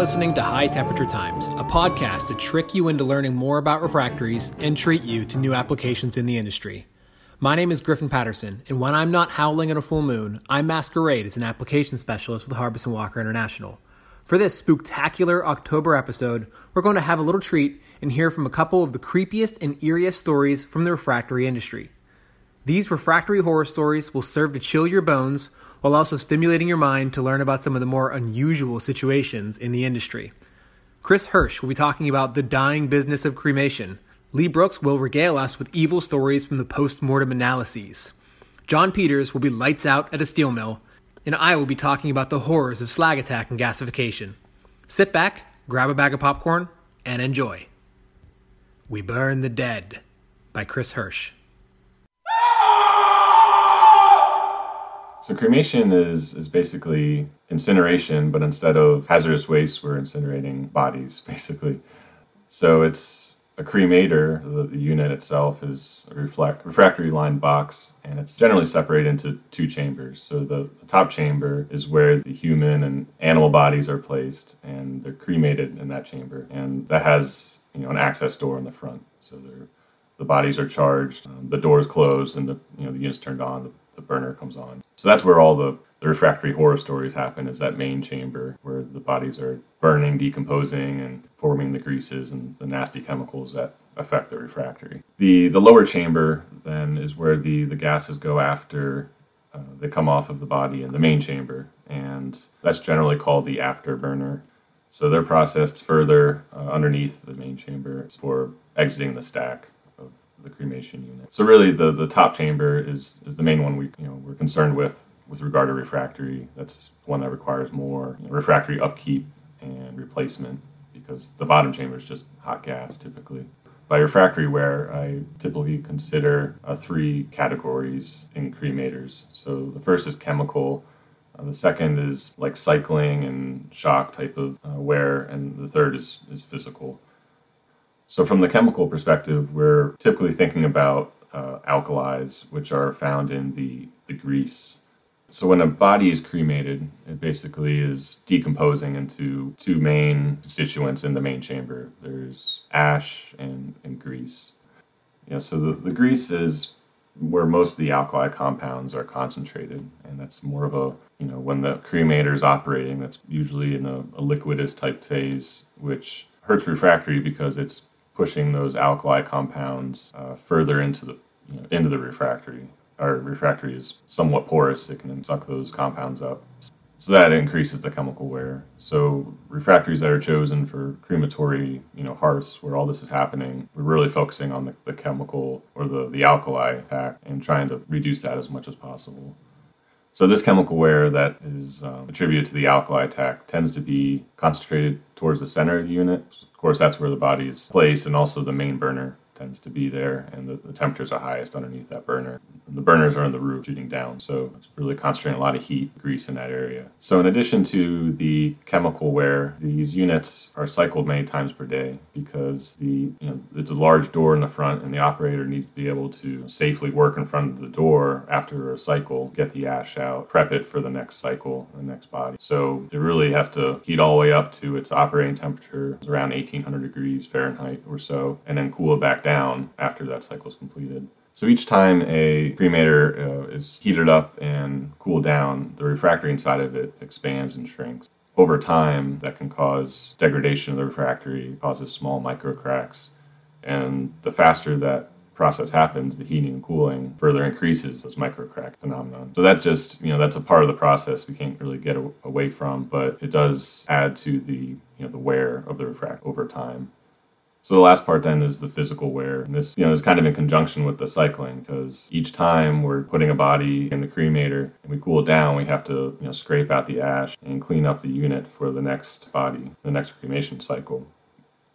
listening to High Temperature Times, a podcast to trick you into learning more about refractories and treat you to new applications in the industry. My name is Griffin Patterson, and when I'm not howling at a full moon, I masquerade as an application specialist with Harbison Walker International. For this spooktacular October episode, we're going to have a little treat and hear from a couple of the creepiest and eeriest stories from the refractory industry. These refractory horror stories will serve to chill your bones while also stimulating your mind to learn about some of the more unusual situations in the industry. Chris Hirsch will be talking about the dying business of cremation. Lee Brooks will regale us with evil stories from the post mortem analyses. John Peters will be lights out at a steel mill, and I will be talking about the horrors of slag attack and gasification. Sit back, grab a bag of popcorn, and enjoy. We Burn the Dead by Chris Hirsch. So cremation is is basically incineration, but instead of hazardous waste, we're incinerating bodies, basically. So it's a cremator. The, the unit itself is a reflect, refractory lined box, and it's generally separated into two chambers. So the, the top chamber is where the human and animal bodies are placed, and they're cremated in that chamber, and that has you know an access door in the front. So they're the bodies are charged, um, the door is closed, and the you know the unit's turned on, the, the burner comes on. So that's where all the, the refractory horror stories happen. Is that main chamber where the bodies are burning, decomposing, and forming the greases and the nasty chemicals that affect the refractory. The the lower chamber then is where the the gases go after uh, they come off of the body in the main chamber, and that's generally called the afterburner. So they're processed further uh, underneath the main chamber for exiting the stack the cremation unit. So really, the the top chamber is is the main one we you know we're concerned with with regard to refractory. That's one that requires more you know, refractory upkeep and replacement because the bottom chamber is just hot gas typically. By refractory wear, I typically consider uh, three categories in cremators. So the first is chemical. Uh, the second is like cycling and shock type of uh, wear, and the third is, is physical. So, from the chemical perspective, we're typically thinking about uh, alkalis, which are found in the, the grease. So, when a body is cremated, it basically is decomposing into two main constituents in the main chamber there's ash and, and grease. Yeah, so the, the grease is where most of the alkali compounds are concentrated and that's more of a you know when the cremator is operating that's usually in a, a liquidus type phase which hurts refractory because it's pushing those alkali compounds uh, further into the you know, into the refractory. Our refractory is somewhat porous; it can suck those compounds up. So that increases the chemical wear. So refractories that are chosen for crematory, you know, hearths where all this is happening, we're really focusing on the, the chemical or the, the alkali attack and trying to reduce that as much as possible. So this chemical wear that is um, attributed to the alkali attack tends to be concentrated towards the center of the unit. Of course, that's where the body is placed, and also the main burner tends to be there, and the, the temperatures are highest underneath that burner. The burners are on the roof shooting down, so it's really concentrating a lot of heat, grease in that area. So, in addition to the chemical wear, these units are cycled many times per day because the you know it's a large door in the front, and the operator needs to be able to safely work in front of the door after a cycle, get the ash out, prep it for the next cycle, the next body. So, it really has to heat all the way up to its operating temperature, around 1800 degrees Fahrenheit or so, and then cool it back down after that cycle is completed. So each time a cremator uh, is heated up and cooled down, the refractory inside of it expands and shrinks. Over time, that can cause degradation of the refractory, causes small micro cracks, and the faster that process happens, the heating and cooling further increases this micro crack phenomenon. So that just, you know, that's a part of the process we can't really get away from, but it does add to the, you know, the wear of the refractory over time. So the last part then is the physical wear. And this, you know, is kind of in conjunction with the cycling because each time we're putting a body in the cremator and we cool it down, we have to, you know, scrape out the ash and clean up the unit for the next body, the next cremation cycle.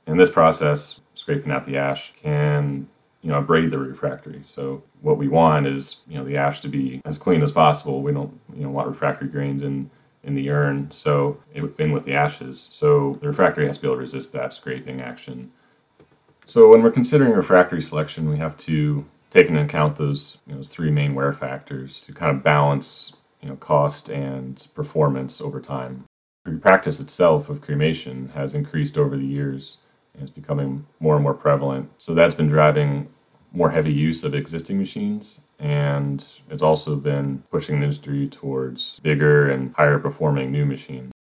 In this process, scraping out the ash can you know abrade the refractory. So what we want is you know the ash to be as clean as possible. We don't you know want refractory grains in in the urn, so in with the ashes. So the refractory has to be able to resist that scraping action. So when we're considering refractory selection, we have to take into account those, you know, those three main wear factors to kind of balance you know, cost and performance over time. The practice itself of cremation has increased over the years and is becoming more and more prevalent. So that's been driving more heavy use of existing machines and it's also been pushing the industry towards bigger and higher performing new machines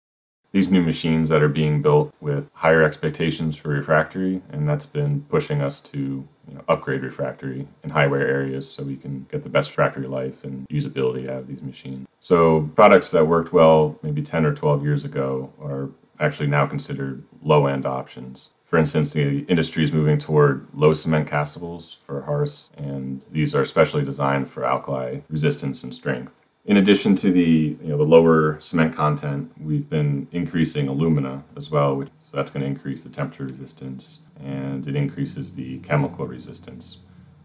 these new machines that are being built with higher expectations for refractory, and that's been pushing us to you know, upgrade refractory in high wear areas so we can get the best refractory life and usability out of these machines. So products that worked well maybe 10 or 12 years ago are actually now considered low end options. For instance, the industry is moving toward low cement castables for hearths, and these are specially designed for alkali resistance and strength. In addition to the you know the lower cement content, we've been increasing alumina as well, which, so that's going to increase the temperature resistance and it increases the chemical resistance.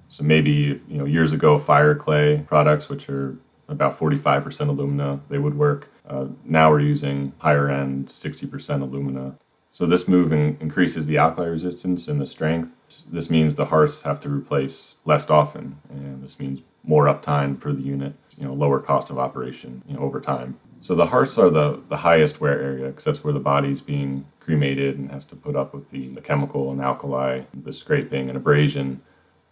So maybe you know years ago, fire clay products, which are about 45% alumina, they would work. Uh, now we're using higher end 60% alumina. So this move in, increases the alkali resistance and the strength. This means the hearths have to replace less often, and this means more uptime for the unit you know lower cost of operation you know, over time. So the hearths are the, the highest wear area because that's where the body's being cremated and has to put up with the, the chemical and alkali, the scraping and abrasion.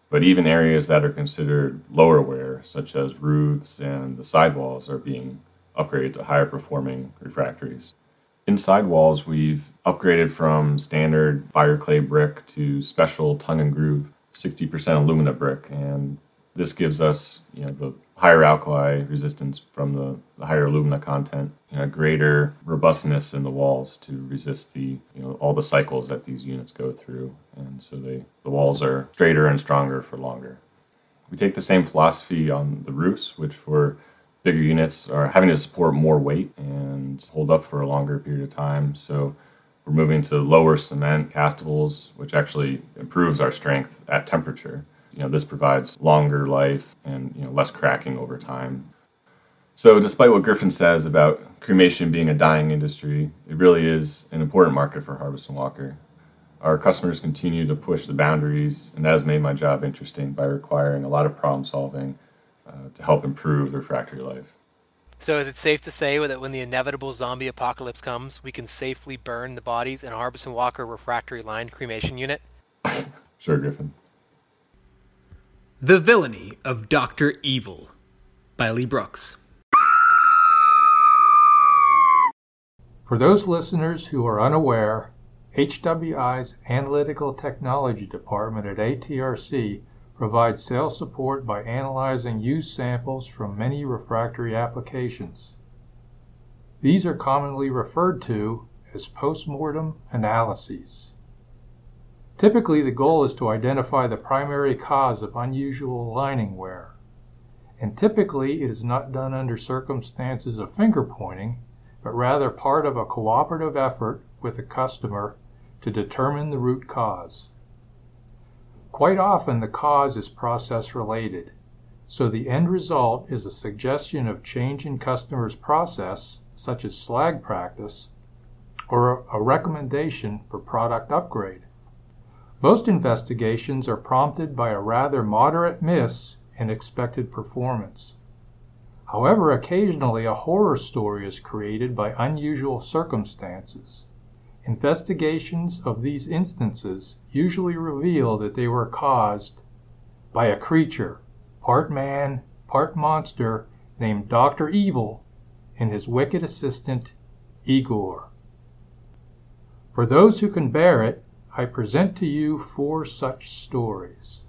But even areas that are considered lower wear, such as roofs and the sidewalls, are being upgraded to higher performing refractories. In sidewalls, we've upgraded from standard fire clay brick to special tongue and groove 60% alumina brick, and this gives us you know the higher alkali resistance from the, the higher alumina content, you know, greater robustness in the walls to resist the you know all the cycles that these units go through, and so they the walls are straighter and stronger for longer. We take the same philosophy on the roofs, which for bigger units are having to support more weight and hold up for a longer period of time. So we're moving to lower cement castables, which actually improves our strength at temperature you know, this provides longer life and you know, less cracking over time. So, despite what Griffin says about cremation being a dying industry, it really is an important market for Harbison Walker. Our customers continue to push the boundaries, and that has made my job interesting by requiring a lot of problem solving uh, to help improve the refractory life. So, is it safe to say that when the inevitable zombie apocalypse comes, we can safely burn the bodies in a Harbison Walker refractory line cremation unit? sure, Griffin. The Villainy of Dr. Evil by Lee Brooks. For those listeners who are unaware, HWI's Analytical Technology Department at ATRC provides sales support by analyzing used samples from many refractory applications. These are commonly referred to as postmortem analyses. Typically, the goal is to identify the primary cause of unusual lining wear. And typically, it is not done under circumstances of finger pointing, but rather part of a cooperative effort with the customer to determine the root cause. Quite often, the cause is process related, so the end result is a suggestion of change in customer's process, such as slag practice, or a recommendation for product upgrade. Most investigations are prompted by a rather moderate miss in expected performance. However, occasionally a horror story is created by unusual circumstances. Investigations of these instances usually reveal that they were caused by a creature, part man, part monster, named Dr. Evil, and his wicked assistant, Igor. For those who can bear it, I present to you four such stories.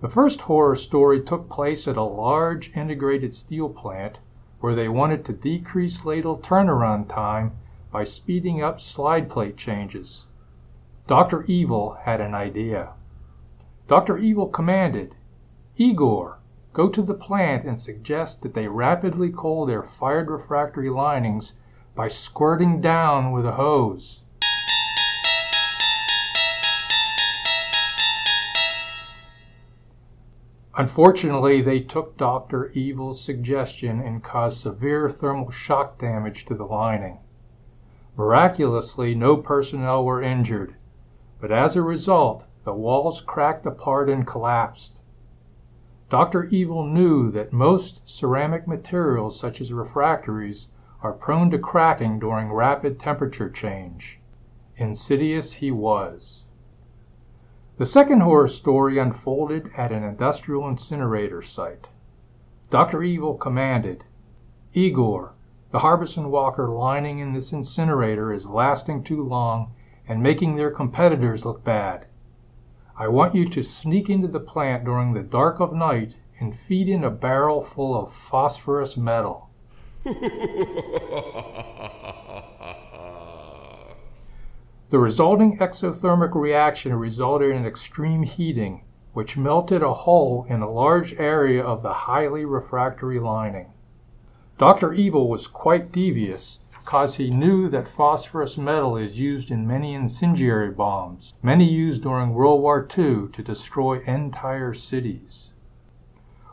The first horror story took place at a large integrated steel plant where they wanted to decrease ladle turnaround time by speeding up slide plate changes. Dr. Evil had an idea. Dr. Evil commanded, Igor, go to the plant and suggest that they rapidly cool their fired refractory linings by squirting down with a hose. Unfortunately, they took Dr. Evil's suggestion and caused severe thermal shock damage to the lining. Miraculously, no personnel were injured, but as a result, the walls cracked apart and collapsed. Dr. Evil knew that most ceramic materials, such as refractories, are prone to cracking during rapid temperature change. Insidious he was. The second horror story unfolded at an industrial incinerator site. Dr. Evil commanded, Igor, the Harbison Walker lining in this incinerator is lasting too long and making their competitors look bad. I want you to sneak into the plant during the dark of night and feed in a barrel full of phosphorus metal. The resulting exothermic reaction resulted in extreme heating, which melted a hole in a large area of the highly refractory lining. Dr. Evil was quite devious, because he knew that phosphorus metal is used in many incendiary bombs, many used during World War II to destroy entire cities.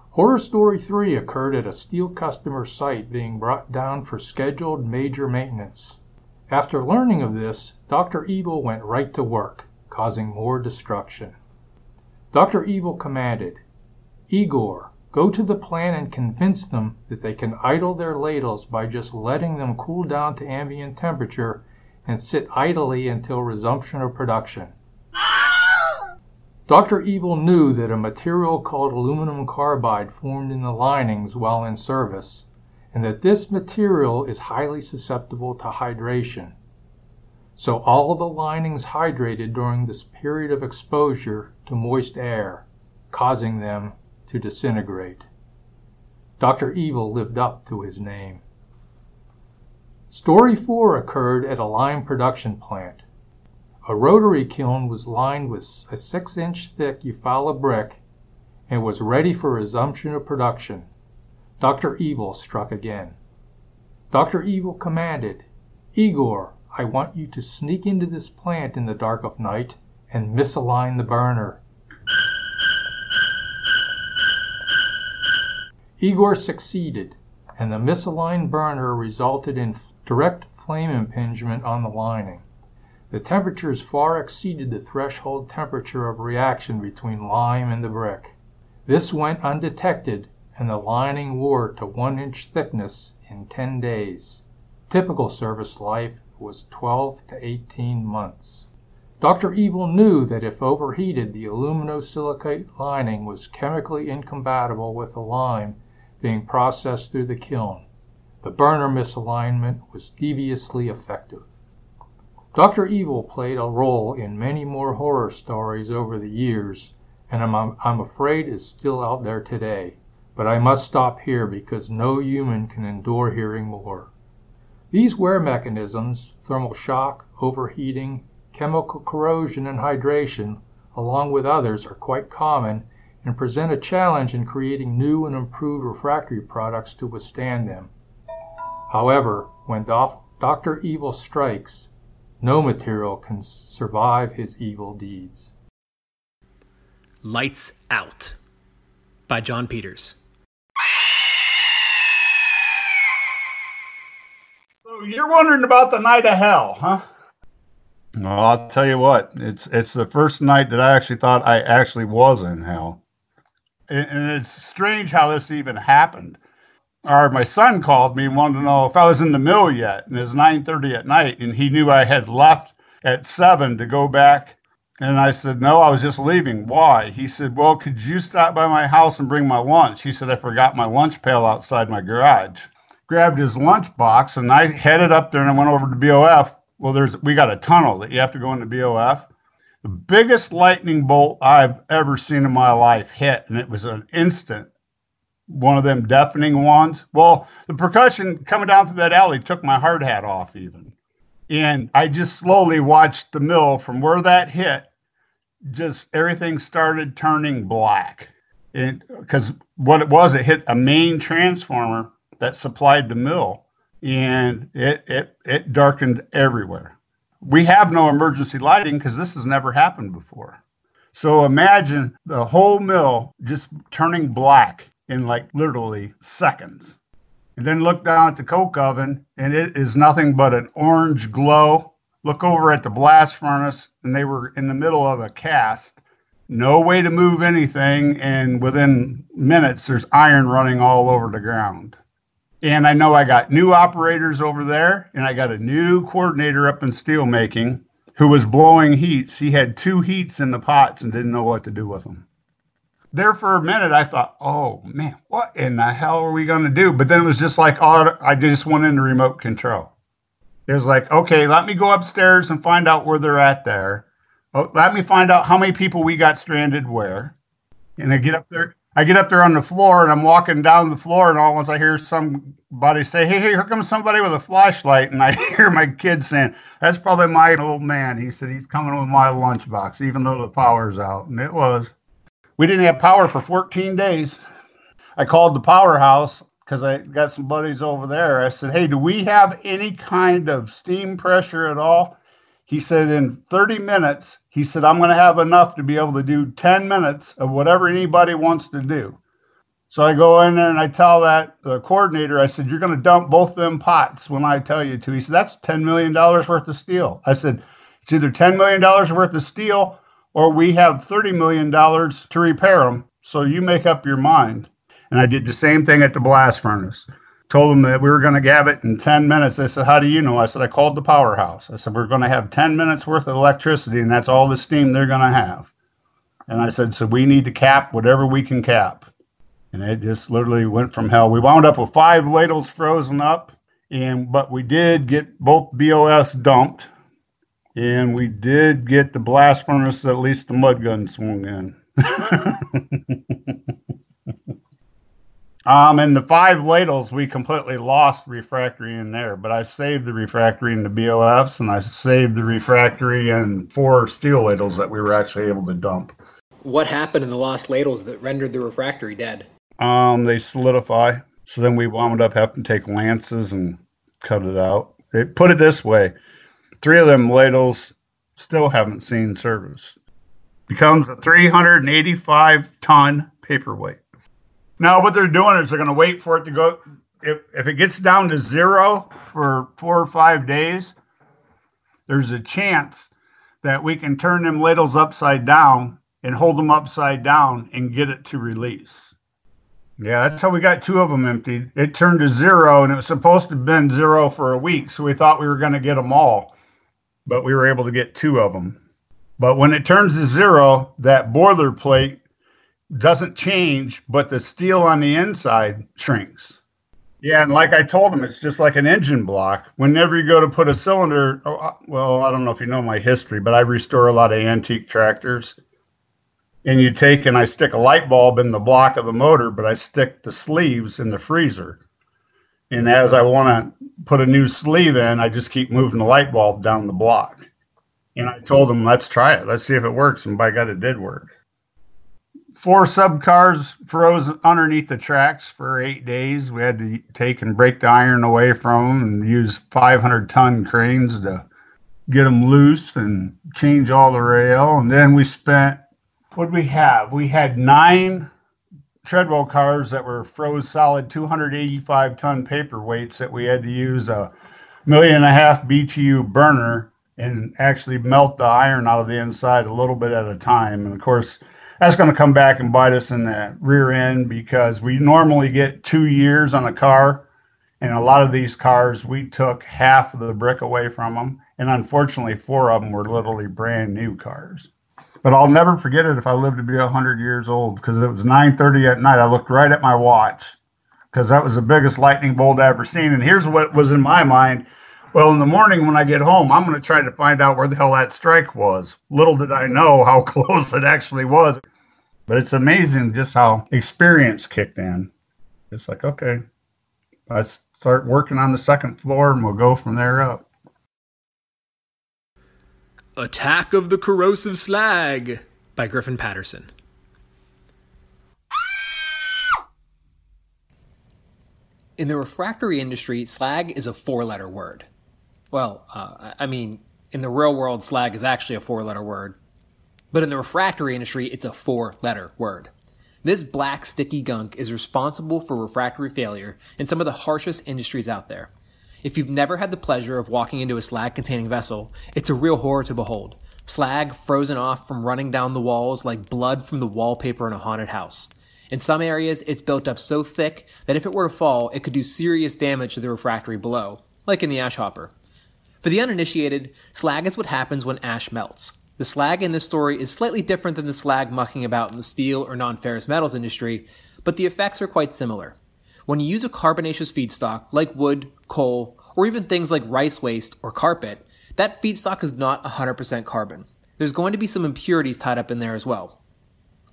Horror Story 3 occurred at a steel customer site being brought down for scheduled major maintenance. After learning of this, Dr. Evil went right to work, causing more destruction. Dr. Evil commanded, Igor, go to the plant and convince them that they can idle their ladles by just letting them cool down to ambient temperature and sit idly until resumption of production. Dr. Evil knew that a material called aluminum carbide formed in the linings while in service and that this material is highly susceptible to hydration. So all the linings hydrated during this period of exposure to moist air, causing them to disintegrate. Dr. Evil lived up to his name. Story 4 occurred at a lime production plant. A rotary kiln was lined with a 6 inch thick Eufaula brick and was ready for resumption of production. Dr. Evil struck again. Dr. Evil commanded, Igor, I want you to sneak into this plant in the dark of night and misalign the burner. Igor succeeded, and the misaligned burner resulted in direct flame impingement on the lining. The temperatures far exceeded the threshold temperature of reaction between lime and the brick. This went undetected and the lining wore to one inch thickness in 10 days. Typical service life was 12 to 18 months. Dr. Evil knew that if overheated, the aluminosilicate lining was chemically incompatible with the lime being processed through the kiln. The burner misalignment was deviously effective. Dr. Evil played a role in many more horror stories over the years, and I'm, I'm afraid is still out there today. But I must stop here because no human can endure hearing more. These wear mechanisms, thermal shock, overheating, chemical corrosion, and hydration, along with others, are quite common and present a challenge in creating new and improved refractory products to withstand them. However, when Dr. Evil strikes, no material can survive his evil deeds. Lights Out by John Peters. You're wondering about the night of hell, huh? Well, I'll tell you what. It's it's the first night that I actually thought I actually was in hell, and it's strange how this even happened. Or my son called me and wanted to know if I was in the mill yet, and it's 9:30 at night, and he knew I had left at seven to go back. And I said, No, I was just leaving. Why? He said, Well, could you stop by my house and bring my lunch? He said, I forgot my lunch pail outside my garage grabbed his lunch box, and I headed up there and I went over to BOF. Well, there's we got a tunnel that you have to go into BOF. The biggest lightning bolt I've ever seen in my life hit, and it was an instant. One of them deafening ones. Well, the percussion coming down through that alley took my hard hat off, even. And I just slowly watched the mill from where that hit, just everything started turning black. Because what it was, it hit a main transformer that supplied the mill, and it it it darkened everywhere. We have no emergency lighting because this has never happened before. So imagine the whole mill just turning black in like literally seconds. And then look down at the coke oven, and it is nothing but an orange glow. Look over at the blast furnace, and they were in the middle of a cast. No way to move anything, and within minutes, there's iron running all over the ground And I know I got new operators over there, and I got a new coordinator up in steel making who was blowing heats. He had two heats in the pots and didn't know what to do with them. There for a minute, I thought, oh man, what in the hell are we going to do? But then it was just like, oh, I just went into remote control. It was like, okay, let me go upstairs and find out where they're at there. Oh, let me find out how many people we got stranded where. And I get up there, I get up there on the floor and I'm walking down the floor, and all once I hear somebody say, Hey, hey, here comes somebody with a flashlight. And I hear my kid saying, That's probably my old man. He said, He's coming with my lunchbox, even though the power's out. And it was. We didn't have power for 14 days. I called the powerhouse because I got some buddies over there. I said, Hey, do we have any kind of steam pressure at all? He said, In 30 minutes, he said, I'm going to have enough to be able to do 10 minutes of whatever anybody wants to do. So I go in there and I tell that the coordinator, I said, You're going to dump both them pots when I tell you to. He said, That's $10 million worth of steel. I said, It's either $10 million worth of steel or we have $30 million to repair them. So you make up your mind. And I did the same thing at the blast furnace told them that we were going to have it in 10 minutes. They said, How do you know? I said, I called the powerhouse. I said, We're going to have 10 minutes worth of electricity, and that's all the steam they're going to have. And I said, So we need to cap whatever we can cap. And it just literally went from hell. We wound up with five ladles frozen up, and but we did get both BOS dumped, and we did get the blast furnace, at least the mud gun swung in. Um, and the five ladles, we completely lost refractory in there, but I saved the refractory in the BOFs and I saved the refractory and four steel ladles that we were actually able to dump. What happened in the lost ladles that rendered the refractory dead? Um, they solidify. So then we wound up having to take lances and cut it out. It, put it this way three of them ladles still haven't seen service. Becomes a 385 ton paperweight. Now, what they're doing is they're going to wait for it to go. If, if it gets down to zero for four or five days, there's a chance that we can turn them ladles upside down and hold them upside down and get it to release. Yeah, that's how we got two of them emptied. It turned to zero, and it was supposed to have been zero for a week, so we thought we were going to get them all, but we were able to get two of them. But when it turns to zero, that boilerplate doesn't change, but the steel on the inside shrinks. Yeah, and like I told him, it's just like an engine block. Whenever you go to put a cylinder, oh, uh, well, I don't know if you know my history, but I restore a lot of antique tractors. And you take and I stick a light bulb in the block of the motor, but I stick the sleeves in the freezer. And as I want to put a new sleeve in, I just keep moving the light bulb down the block. And I told him, let's try it. Let's see if it works. And by God, it did work four sub cars froze underneath the tracks for eight days. We had to take and break the iron away from them and use 500 ton cranes to get them loose and change all the rail. And then we spent, what we have? We had nine treadwell cars that were froze solid 285 ton paperweights that we had to use a million and a half BTU burner and actually melt the iron out of the inside a little bit at a time. And of course, that's going to come back and bite us in the rear end because we normally get two years on a car. And a lot of these cars, we took half of the brick away from them. And unfortunately, four of them were literally brand new cars. But I'll never forget it if I live to be 100 years old because it was 9:30 at night. I looked right at my watch because that was the biggest lightning bolt I ever seen. And here's what was in my mind. Well, in the morning when I get home, I'm going to try to find out where the hell that strike was. Little did I know how close it actually was. But it's amazing just how experience kicked in. It's like, okay, let's start working on the second floor and we'll go from there up. Attack of the Corrosive Slag by Griffin Patterson. In the refractory industry, slag is a four letter word. Well, uh, I mean, in the real world, slag is actually a four letter word, but in the refractory industry, it's a four letter word. This black sticky gunk is responsible for refractory failure in some of the harshest industries out there. If you've never had the pleasure of walking into a slag containing vessel, it's a real horror to behold. Slag frozen off from running down the walls like blood from the wallpaper in a haunted house. In some areas, it's built up so thick that if it were to fall, it could do serious damage to the refractory below, like in the ash hopper. For the uninitiated, slag is what happens when ash melts. The slag in this story is slightly different than the slag mucking about in the steel or non ferrous metals industry, but the effects are quite similar. When you use a carbonaceous feedstock like wood, coal, or even things like rice waste or carpet, that feedstock is not 100% carbon. There's going to be some impurities tied up in there as well.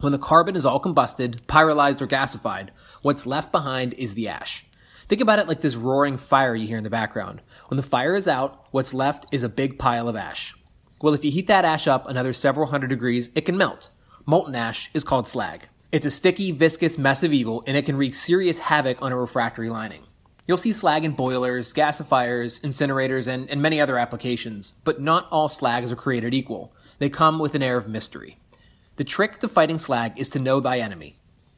When the carbon is all combusted, pyrolyzed, or gasified, what's left behind is the ash. Think about it like this roaring fire you hear in the background. When the fire is out, what's left is a big pile of ash. Well, if you heat that ash up another several hundred degrees, it can melt. Molten ash is called slag. It's a sticky, viscous mess of evil, and it can wreak serious havoc on a refractory lining. You'll see slag in boilers, gasifiers, incinerators, and, and many other applications, but not all slags are created equal. They come with an air of mystery. The trick to fighting slag is to know thy enemy.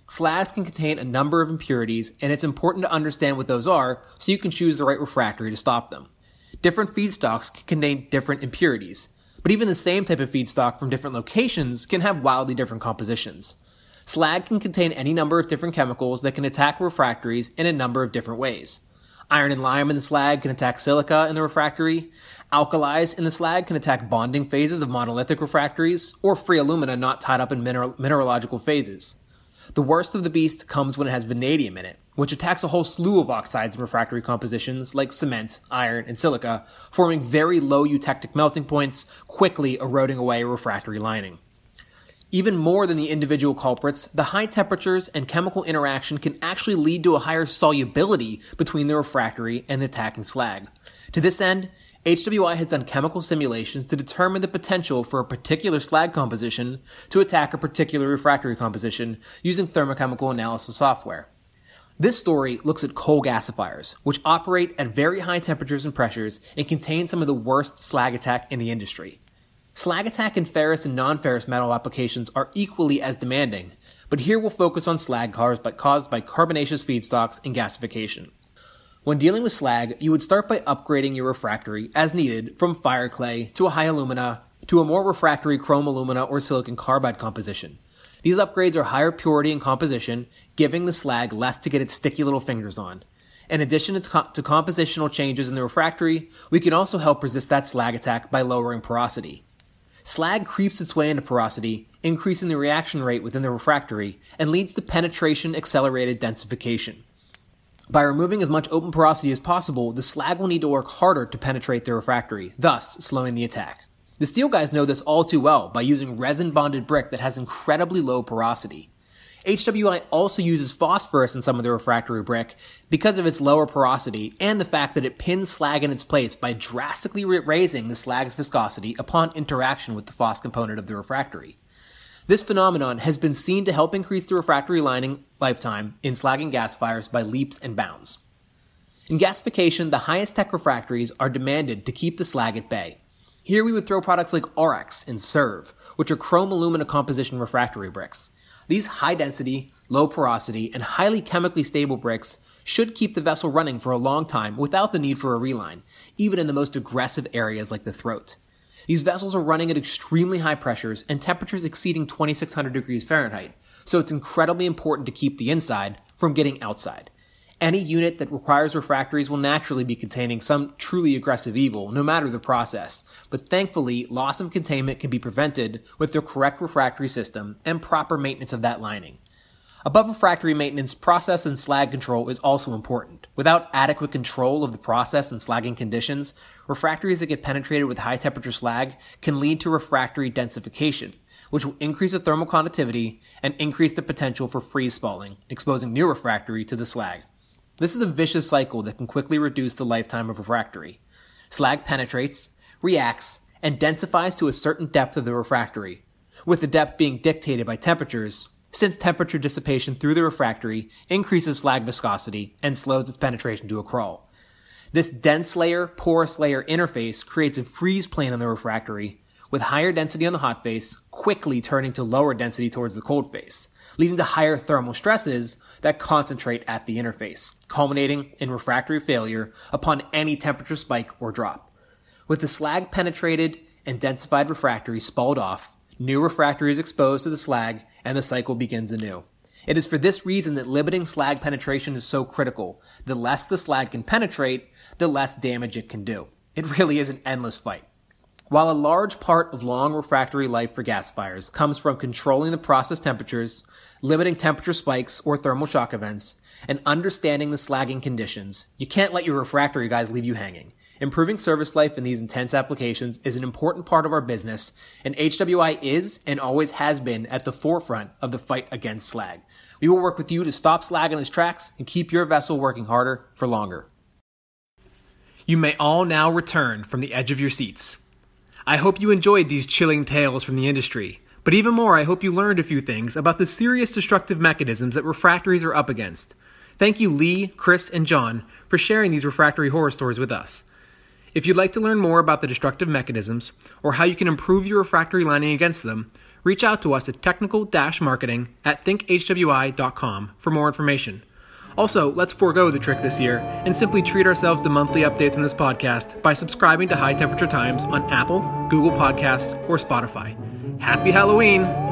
Slags can contain a number of impurities, and it's important to understand what those are so you can choose the right refractory to stop them. Different feedstocks can contain different impurities, but even the same type of feedstock from different locations can have wildly different compositions. Slag can contain any number of different chemicals that can attack refractories in a number of different ways. Iron and lime in the slag can attack silica in the refractory. Alkalis in the slag can attack bonding phases of monolithic refractories, or free alumina not tied up in mineral- mineralogical phases. The worst of the beast comes when it has vanadium in it, which attacks a whole slew of oxides and refractory compositions like cement, iron, and silica, forming very low eutectic melting points, quickly eroding away refractory lining. Even more than the individual culprits, the high temperatures and chemical interaction can actually lead to a higher solubility between the refractory and the attacking slag. To this end, HWI has done chemical simulations to determine the potential for a particular slag composition to attack a particular refractory composition using thermochemical analysis software. This story looks at coal gasifiers, which operate at very high temperatures and pressures and contain some of the worst slag attack in the industry. Slag attack in ferrous and non-ferrous metal applications are equally as demanding, but here we'll focus on slag caused by, caused by carbonaceous feedstocks and gasification. When dealing with slag, you would start by upgrading your refractory as needed from fire clay to a high alumina to a more refractory chrome alumina or silicon carbide composition. These upgrades are higher purity and composition, giving the slag less to get its sticky little fingers on. In addition to, to compositional changes in the refractory, we can also help resist that slag attack by lowering porosity. Slag creeps its way into porosity, increasing the reaction rate within the refractory, and leads to penetration accelerated densification. By removing as much open porosity as possible, the slag will need to work harder to penetrate the refractory, thus slowing the attack. The steel guys know this all too well by using resin bonded brick that has incredibly low porosity. HWI also uses phosphorus in some of the refractory brick because of its lower porosity and the fact that it pins slag in its place by drastically raising the slag's viscosity upon interaction with the phos component of the refractory. This phenomenon has been seen to help increase the refractory lining lifetime in slag and fires by leaps and bounds. In gasification, the highest tech refractories are demanded to keep the slag at bay. Here we would throw products like Aurex and Serve, which are chrome alumina composition refractory bricks. These high density, low porosity, and highly chemically stable bricks should keep the vessel running for a long time without the need for a reline, even in the most aggressive areas like the throat. These vessels are running at extremely high pressures and temperatures exceeding 2600 degrees Fahrenheit, so it's incredibly important to keep the inside from getting outside. Any unit that requires refractories will naturally be containing some truly aggressive evil, no matter the process. But thankfully, loss of containment can be prevented with the correct refractory system and proper maintenance of that lining. Above refractory maintenance, process and slag control is also important. Without adequate control of the process and slagging conditions, refractories that get penetrated with high temperature slag can lead to refractory densification, which will increase the thermal conductivity and increase the potential for freeze spalling, exposing new refractory to the slag. This is a vicious cycle that can quickly reduce the lifetime of refractory. Slag penetrates, reacts, and densifies to a certain depth of the refractory, with the depth being dictated by temperatures, since temperature dissipation through the refractory increases slag viscosity and slows its penetration to a crawl. This dense layer, porous layer interface creates a freeze plane on the refractory, with higher density on the hot face quickly turning to lower density towards the cold face, leading to higher thermal stresses that concentrate at the interface, culminating in refractory failure upon any temperature spike or drop. With the slag penetrated and densified refractory spalled off, new refractory is exposed to the slag and the cycle begins anew. It is for this reason that limiting slag penetration is so critical. The less the slag can penetrate, the less damage it can do. It really is an endless fight. While a large part of long refractory life for gasifiers comes from controlling the process temperatures, limiting temperature spikes or thermal shock events, and understanding the slagging conditions, you can't let your refractory guys leave you hanging. Improving service life in these intense applications is an important part of our business, and HWI is and always has been at the forefront of the fight against slag. We will work with you to stop slag in its tracks and keep your vessel working harder for longer. You may all now return from the edge of your seats. I hope you enjoyed these chilling tales from the industry, but even more, I hope you learned a few things about the serious destructive mechanisms that refractories are up against. Thank you, Lee, Chris, and John, for sharing these refractory horror stories with us. If you'd like to learn more about the destructive mechanisms or how you can improve your refractory lining against them, reach out to us at technical marketing at thinkhwi.com for more information. Also, let's forego the trick this year and simply treat ourselves to monthly updates in this podcast by subscribing to High Temperature Times on Apple, Google Podcasts, or Spotify. Happy Halloween!